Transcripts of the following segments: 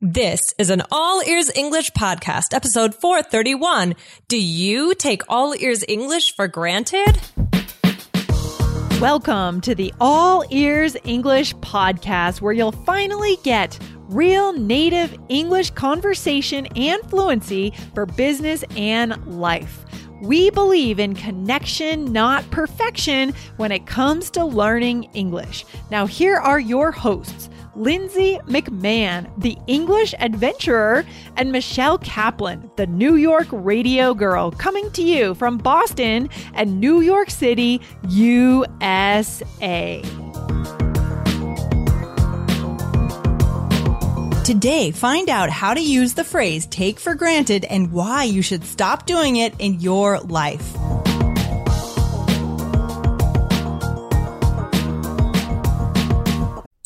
This is an All Ears English podcast, episode 431. Do you take All Ears English for granted? Welcome to the All Ears English podcast, where you'll finally get real native English conversation and fluency for business and life. We believe in connection, not perfection, when it comes to learning English. Now, here are your hosts. Lindsay McMahon, the English adventurer, and Michelle Kaplan, the New York radio girl, coming to you from Boston and New York City, USA. Today, find out how to use the phrase take for granted and why you should stop doing it in your life.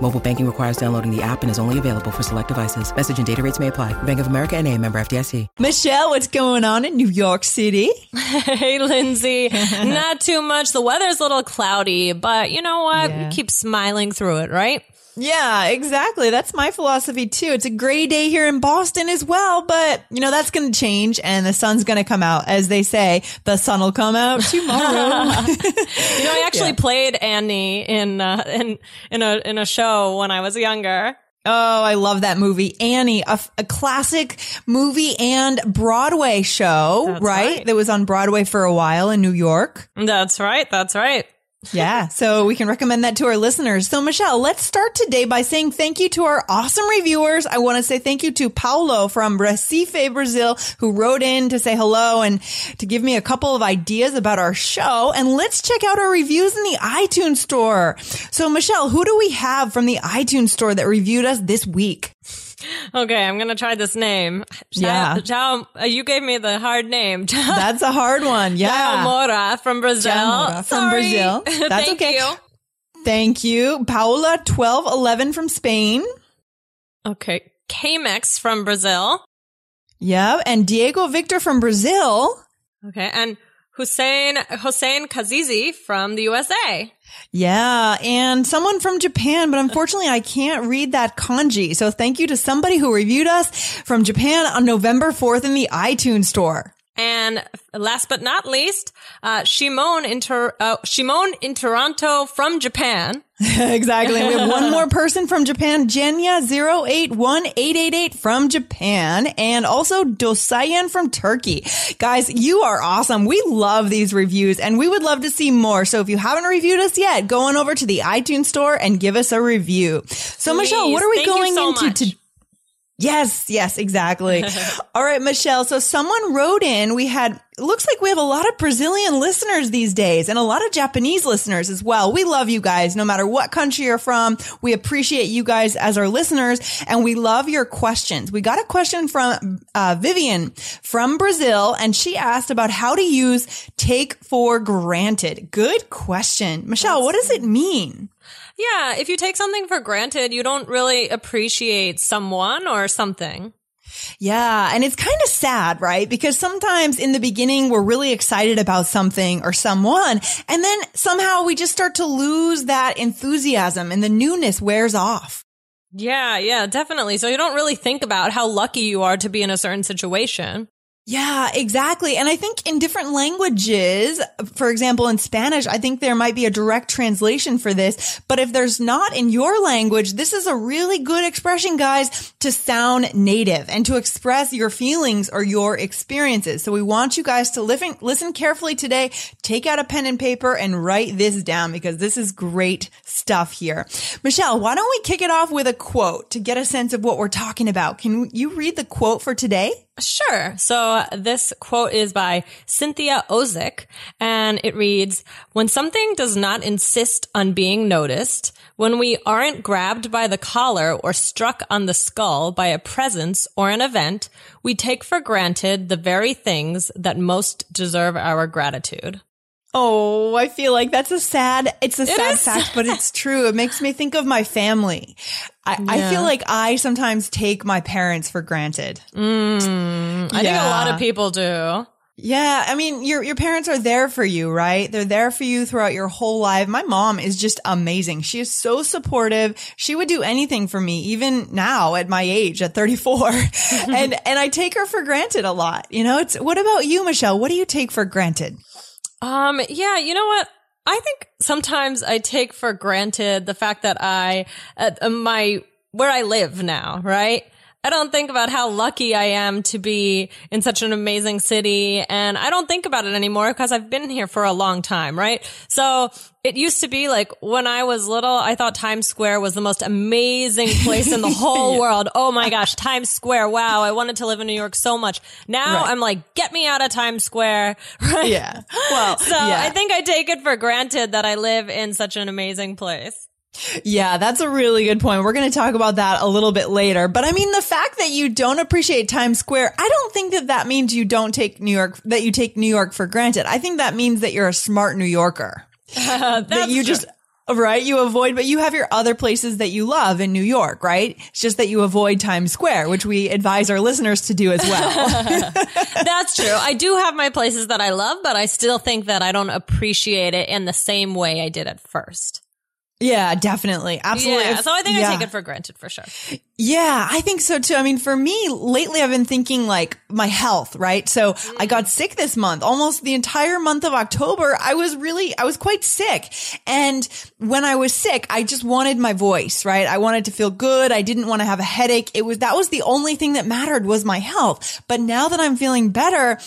Mobile banking requires downloading the app and is only available for select devices. Message and data rates may apply. Bank of America and a member FDIC. Michelle, what's going on in New York City? Hey, Lindsay. Not too much. The weather's a little cloudy, but you know what? Yeah. Keep smiling through it, right? Yeah, exactly. That's my philosophy too. It's a gray day here in Boston as well, but you know, that's going to change and the sun's going to come out. As they say, the sun will come out tomorrow. You know, I actually played Annie in uh, in in a in a show when I was younger. Oh, I love that movie. Annie, a, a classic movie and Broadway show, right? right. That was on Broadway for a while in New York. That's right. That's right. Yeah. So we can recommend that to our listeners. So Michelle, let's start today by saying thank you to our awesome reviewers. I want to say thank you to Paulo from Recife, Brazil, who wrote in to say hello and to give me a couple of ideas about our show. And let's check out our reviews in the iTunes store. So Michelle, who do we have from the iTunes store that reviewed us this week? Okay, I'm gonna try this name. Yeah. Ciao. uh, you gave me the hard name. That's a hard one. Yeah. Chao Mora from Brazil. Mora from Sorry. Brazil. That's Thank okay. you. Thank you. Paula 1211 from Spain. Okay. Kmex from Brazil. Yeah. And Diego Victor from Brazil. Okay. And Hussein, Hussein Kazizi from the USA. Yeah, and someone from Japan, but unfortunately I can't read that kanji. So thank you to somebody who reviewed us from Japan on November 4th in the iTunes store. And last but not least, uh, Shimon Inter, uh, Shimon Interanto from Japan. exactly. We have one more person from Japan, Jenya 081888 from Japan, and also Dosayan from Turkey. Guys, you are awesome. We love these reviews and we would love to see more. So if you haven't reviewed us yet, go on over to the iTunes store and give us a review. So Michelle, what are we going so into today? Yes, yes, exactly. All right, Michelle. So someone wrote in, we had, looks like we have a lot of Brazilian listeners these days and a lot of Japanese listeners as well. We love you guys, no matter what country you're from. We appreciate you guys as our listeners and we love your questions. We got a question from uh, Vivian from Brazil and she asked about how to use take for granted. Good question. Michelle, what does it mean? Yeah. If you take something for granted, you don't really appreciate someone or something. Yeah. And it's kind of sad, right? Because sometimes in the beginning, we're really excited about something or someone. And then somehow we just start to lose that enthusiasm and the newness wears off. Yeah. Yeah, definitely. So you don't really think about how lucky you are to be in a certain situation. Yeah, exactly. And I think in different languages, for example, in Spanish, I think there might be a direct translation for this. But if there's not in your language, this is a really good expression, guys, to sound native and to express your feelings or your experiences. So we want you guys to listen, listen carefully today, take out a pen and paper and write this down because this is great stuff here. Michelle, why don't we kick it off with a quote to get a sense of what we're talking about? Can you read the quote for today? Sure. So this quote is by Cynthia Ozick and it reads, when something does not insist on being noticed, when we aren't grabbed by the collar or struck on the skull by a presence or an event, we take for granted the very things that most deserve our gratitude. Oh, I feel like that's a sad, it's a sad is fact, but it's true. It makes me think of my family. I, I feel like I sometimes take my parents for granted. Mm, I think a lot of people do. Yeah, I mean, your your parents are there for you, right? They're there for you throughout your whole life. My mom is just amazing. She is so supportive. She would do anything for me, even now at my age, at 34. and and I take her for granted a lot. You know, it's what about you, Michelle? What do you take for granted? Um, yeah, you know what? I think sometimes I take for granted the fact that I, uh, my, where I live now, right? I don't think about how lucky I am to be in such an amazing city. And I don't think about it anymore because I've been here for a long time, right? So it used to be like when I was little, I thought Times Square was the most amazing place in the whole world. Oh my gosh, Times Square. Wow. I wanted to live in New York so much. Now Right. I'm like, get me out of Times Square, right? Yeah. Well, So yeah. I think I take it for granted that I live in such an amazing place. Yeah, that's a really good point. We're going to talk about that a little bit later. But I mean, the fact that you don't appreciate Times Square, I don't think that that means you don't take New York, that you take New York for granted. I think that means that you're a smart New Yorker. that you just, right? You avoid, but you have your other places that you love in New York, right? It's just that you avoid Times Square, which we advise our listeners to do as well. That's true. I do have my places that I love, but I still think that I don't appreciate it in the same way I did at first. Yeah, definitely. Absolutely. Yeah. So I think yeah. I take it for granted for sure. Yeah, I think so too. I mean, for me, lately I've been thinking like my health, right? So I got mm. sick this month, almost the entire month of October. I was really, I was quite sick. And when I was sick, I just wanted my voice, right? I wanted to feel good. I didn't want to have a headache. It was, that was the only thing that mattered was my health. But now that I'm feeling better,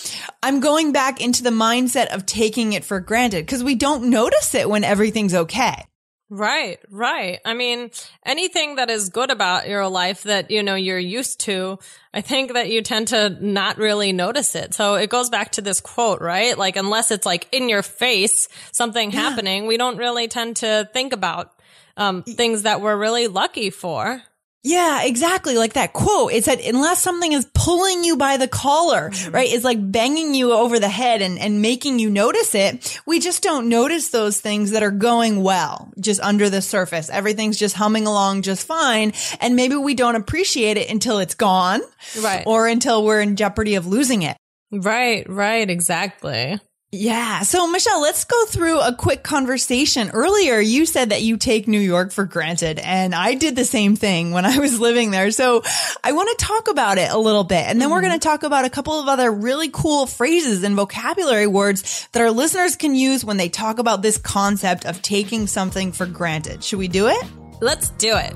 I'm going back into the mindset of taking it for granted because we don't notice it when everything's okay. Right, right. I mean, anything that is good about your life that, you know, you're used to, I think that you tend to not really notice it. So it goes back to this quote, right? Like, unless it's like in your face, something happening, we don't really tend to think about, um, things that we're really lucky for. Yeah, exactly. Like that quote. It said, unless something is pulling you by the collar, mm-hmm. right? It's like banging you over the head and, and making you notice it. We just don't notice those things that are going well, just under the surface. Everything's just humming along just fine. And maybe we don't appreciate it until it's gone. Right. Or until we're in jeopardy of losing it. Right, right, exactly. Yeah. So Michelle, let's go through a quick conversation. Earlier, you said that you take New York for granted and I did the same thing when I was living there. So I want to talk about it a little bit. And then we're mm-hmm. going to talk about a couple of other really cool phrases and vocabulary words that our listeners can use when they talk about this concept of taking something for granted. Should we do it? Let's do it.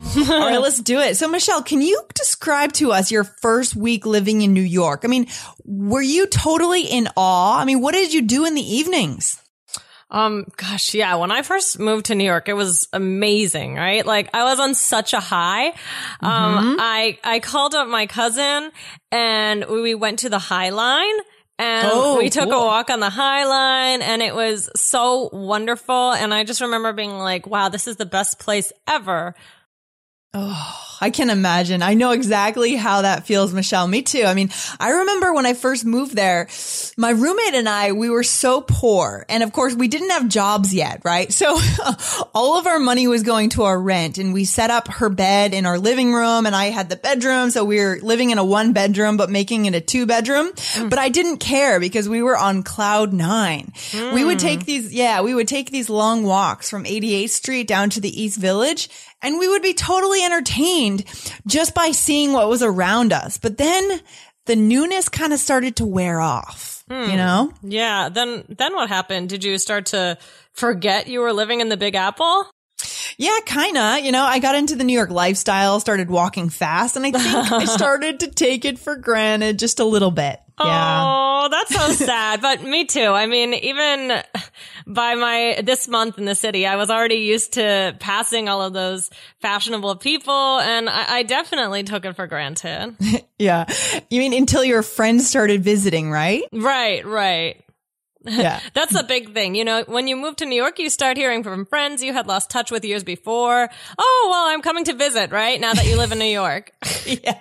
All right, let's do it. So, Michelle, can you describe to us your first week living in New York? I mean, were you totally in awe? I mean, what did you do in the evenings? Um, gosh, yeah. When I first moved to New York, it was amazing, right? Like I was on such a high. Um, I, I called up my cousin and we went to the High Line and Oh, we took cool. a walk on the High Line and it was so wonderful. And I just remember being like, wow, this is the best place ever. Oh, I can imagine. I know exactly how that feels, Michelle. Me too. I mean, I remember when I first moved there, my roommate and I, we were so poor. And of course, we didn't have jobs yet, right? So all of our money was going to our rent and we set up her bed in our living room and I had the bedroom. So we were living in a one bedroom, but making it a two bedroom. Mm. But I didn't care because we were on cloud nine. We would mm. take these, yeah, we would take these long walks from 88th Street down to the East Village and we would be totally entertained just by seeing what was around us. But then the newness kind of started to wear off, you hmm. know? Yeah. Then, then what happened? Did you start to forget you were living in the Big Apple? Yeah, kind of. You know, I got into the New York lifestyle, started walking fast, and I think I started to take it for granted just a little bit. Yeah. Oh, that's so sad. But me too. I mean, even by my, this month in the city, I was already used to passing all of those fashionable people and I, I definitely took it for granted. Yeah. You mean until your friends started visiting, right? right, right. Yeah. That's a big thing. You know, when you move to New York, you start hearing from friends you had lost touch with years before. Oh, well, I'm coming to visit, right? Now that you live in New York. yeah.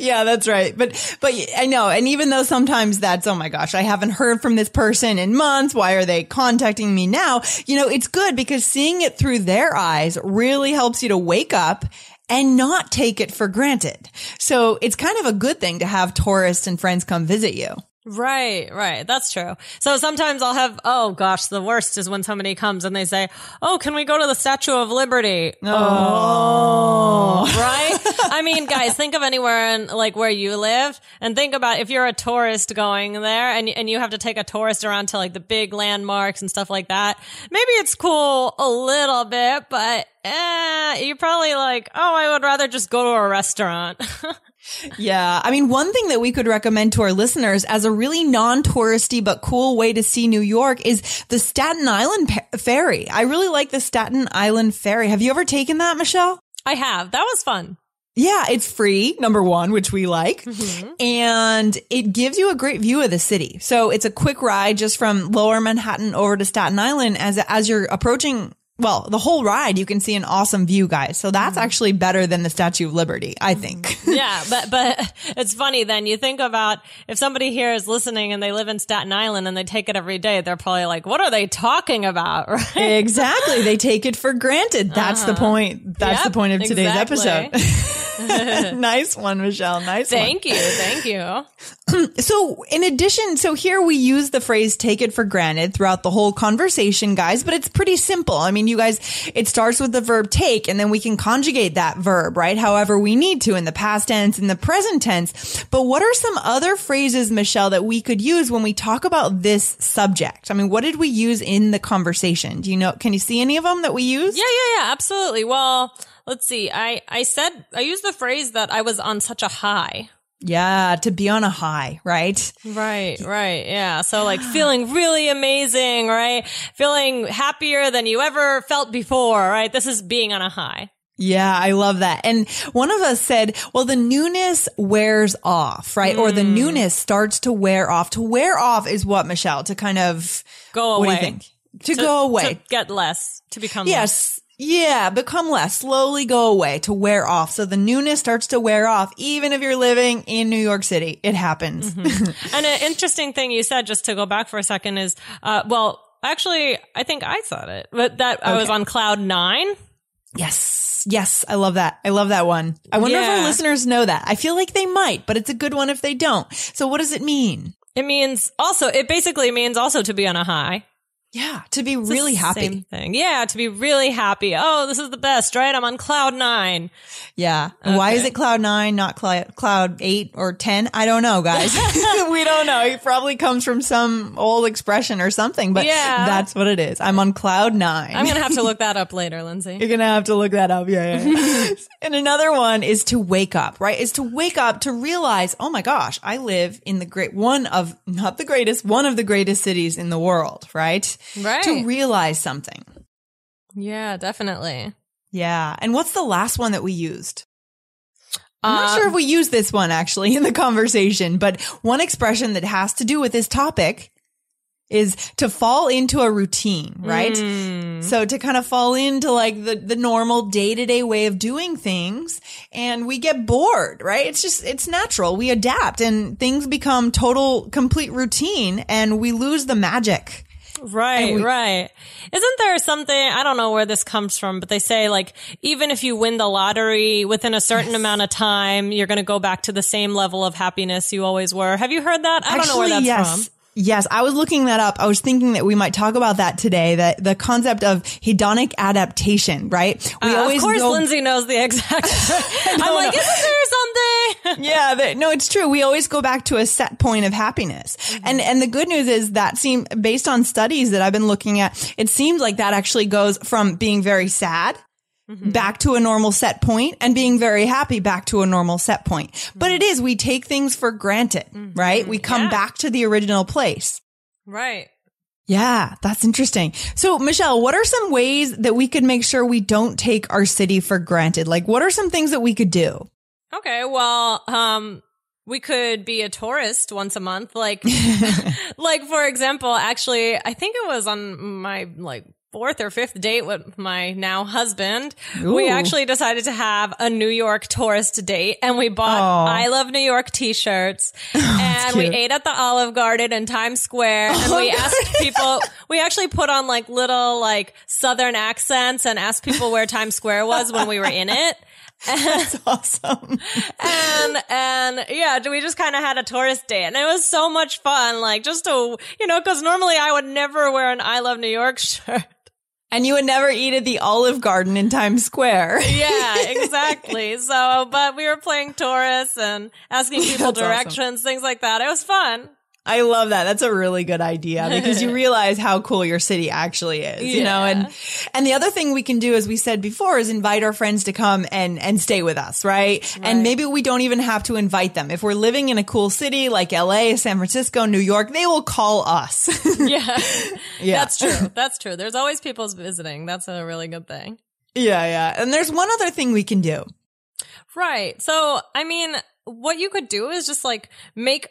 Yeah, that's right. But, but I know. And even though sometimes that's, oh my gosh, I haven't heard from this person in months. Why are they contacting me now? You know, it's good because seeing it through their eyes really helps you to wake up and not take it for granted. So it's kind of a good thing to have tourists and friends come visit you. Right, right. That's true. So sometimes I'll have, oh gosh, the worst is when somebody comes and they say, oh, can we go to the Statue of Liberty? Oh, right? I mean, guys, think of anywhere in like where you live and think about if you're a tourist going there and, and you have to take a tourist around to like the big landmarks and stuff like that. Maybe it's cool a little bit, but eh, you're probably like, oh, I would rather just go to a restaurant. Yeah. I mean, one thing that we could recommend to our listeners as a really non-touristy but cool way to see New York is the Staten Island ferry. I really like the Staten Island ferry. Have you ever taken that, Michelle? I have. That was fun. Yeah, it's free, number one, which we like. Mm-hmm. And it gives you a great view of the city. So it's a quick ride just from lower Manhattan over to Staten Island as, as you're approaching well, the whole ride, you can see an awesome view, guys. So that's mm-hmm. actually better than the Statue of Liberty, I mm-hmm. think. yeah, but but it's funny then you think about if somebody here is listening and they live in Staten Island and they take it every day, they're probably like, "What are they talking about?" Right? exactly. They take it for granted. That's the uh, point. That's Yep, the point of today's exactly. episode. nice one, Michelle. Nice one. Thank you, thank you. So, in addition, so here we use the phrase take it for granted throughout the whole conversation, guys, but it's pretty simple. I mean, you guys, it starts with the verb take and then we can conjugate that verb, right? However we need to in the past tense, in the present tense. But what are some other phrases, Michelle, that we could use when we talk about this subject? I mean, what did we use in the conversation? Do you know, can you see any of them that we use? Yeah, yeah, yeah, absolutely. Well, let's see. I I said I used the phrase that I was on such a high. Yeah, to be on a high, right? Right, right. Yeah. So like feeling really amazing, right? Feeling happier than you ever felt before, right? This is being on a high. Yeah, I love that. And one of us said, well, the newness wears off, right? Or the Mm. newness starts to wear off. To wear off is what, Michelle? To kind of Go What do away. you think? To, go away. To get less. To become less. Yeah, become less, slowly go away, to wear off. So the newness starts to wear off, even if you're living in New York City. It happens. Mm-hmm. And an interesting thing you said, just to go back for a second, is uh, well, actually, I think I said it, but that I was on cloud nine. yes. Yes. I love that. I love that one. I wonder if our listeners know that. I feel like they might, but it's a good one if they don't. So what does it mean? It means also, it basically means also to be on a high. Yeah, to be It's really happy. Same thing. Yeah, to be really happy. Oh, this is the best, right? I'm on cloud nine. Yeah. And Why is it cloud nine, not cloud, cloud eight or 10? I don't know, guys. we don't know. It probably comes from some old expression or something, but Yeah. that's what it is. I'm on cloud nine. I'm going to have to look that up later, Lindsay. You're gonna have to look that up. Yeah. yeah. and another one is to wake up, right? Is to wake up to realize, oh my gosh, I live in the great one of not the greatest, one of the greatest cities in the world, right? Right. To realize something. Yeah, definitely. Yeah. And what's the last one that we used? I'm not sure if um, we used this one actually in the conversation, but one expression that has to do with this topic is to fall into a routine, right? Hmm. So to kind of fall into like the, the normal day to day way of doing things and we get bored, right? It's just, it's natural. We adapt and things become total, complete routine and we lose the magic. Right, we- right. Isn't there something, I don't know where this comes from, but they say like, even if you win the lottery within a certain amount of time, you're going to go back to the same level of happiness you always were. Have you heard that? I don't know where that's yes. from. Yes, I was looking that up. I was thinking that we might talk about that today. That the concept of hedonic adaptation, right? We Uh, of course, go- Lindsay knows the exact. I'm like, isn't there something? yeah, but, no, it's true. We always go back to a set point of happiness. And and the good news is that seem based on studies that I've been looking at, it seems like that actually goes from being very sad Mm-hmm. back to a normal set point and being very happy back to a normal set point. But it mm-hmm. is we take things for granted, mm-hmm. right? We come Yeah. back to the original place. right. Yeah, that's interesting. So, Michelle, what are some ways that we could make sure we don't take our city for granted? Like, what are some things that we could do? Okay, well, um, we could be a tourist once a month. Like, like for example, actually, I think it was on my like fourth or fifth date with my now husband. We actually decided to have a New York tourist date and we bought Aw. I love New York t-shirts and we ate at the Olive Garden in Times Square and we asked people, we actually put on like little like southern accents and asked people where Times Square was when we were in it. That's awesome. and and yeah, we just kind of had a tourist day, and it was so much fun. Like just to you know, because normally I would never wear an "I Love New York" shirt. And you would never eat at the Olive Garden in Times Square. Yeah, exactly. so, but we were playing tourists and asking people That's awesome. directions, things like that. It was fun. I love that. That's a really good idea because you realize how cool your city actually is, you know, and, and the other thing we can do, as we said before, is invite our friends to come and, and stay with us, right? And maybe we don't even have to invite them. If we're living in a cool city like LA, San Francisco, New York, they will call us. Yeah, yeah. that's true. That's true. There's always people visiting. That's a really good thing. yeah. Yeah. And there's one other thing we can do. Right. So, I mean, what you could do is just like make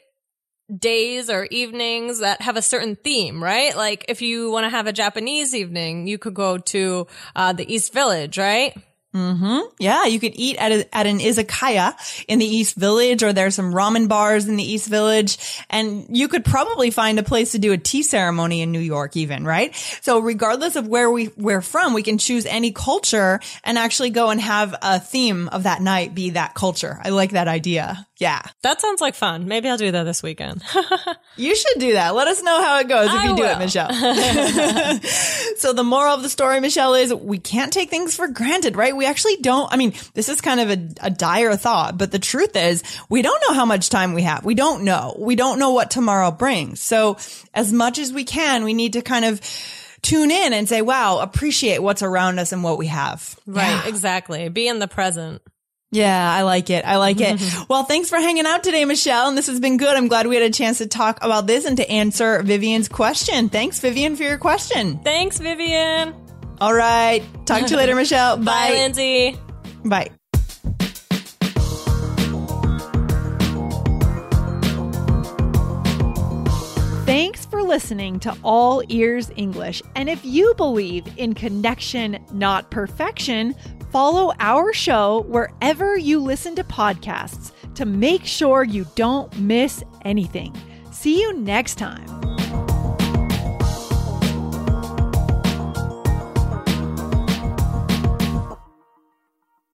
days or evenings that have a certain theme, right? Like if you want to have a Japanese evening, you could go to uh, the East Village, right? Mm-hmm. Yeah, you could eat at a, at an izakaya in the East Village, or there's some ramen bars in the East Village, and you could probably find a place to do a tea ceremony in New York, even right. So, regardless of where we we're from, we can choose any culture and actually go and have a theme of that night be that culture. I like that idea. Yeah, That sounds like fun. Maybe I'll do that this weekend. you should do that. Let us know how it goes if I you do it. Michelle. so the moral of the story, Michelle, is we can't take things for granted, right? We actually don't. I mean, this is kind of a, a dire thought, but the truth is we don't know how much time we have. We don't know. We don't know what tomorrow brings. So as much as we can, we need to kind of tune in and say, wow, appreciate what's around us and what we have. right. Exactly. Be in the present. Yeah, I like it. I like it. well, thanks for hanging out today, Michelle. And this has been good. I'm glad we had a chance to talk about this and to answer Vivian's question. Thanks, Vivian, for your question. Thanks, Vivian. All right. Talk to you later, Michelle. Bye, Bye. Lindsay. Bye. Thanks for listening to All Ears English. And if you believe in connection, not perfection, follow our show wherever you listen to podcasts to make sure you don't miss anything. See you next time.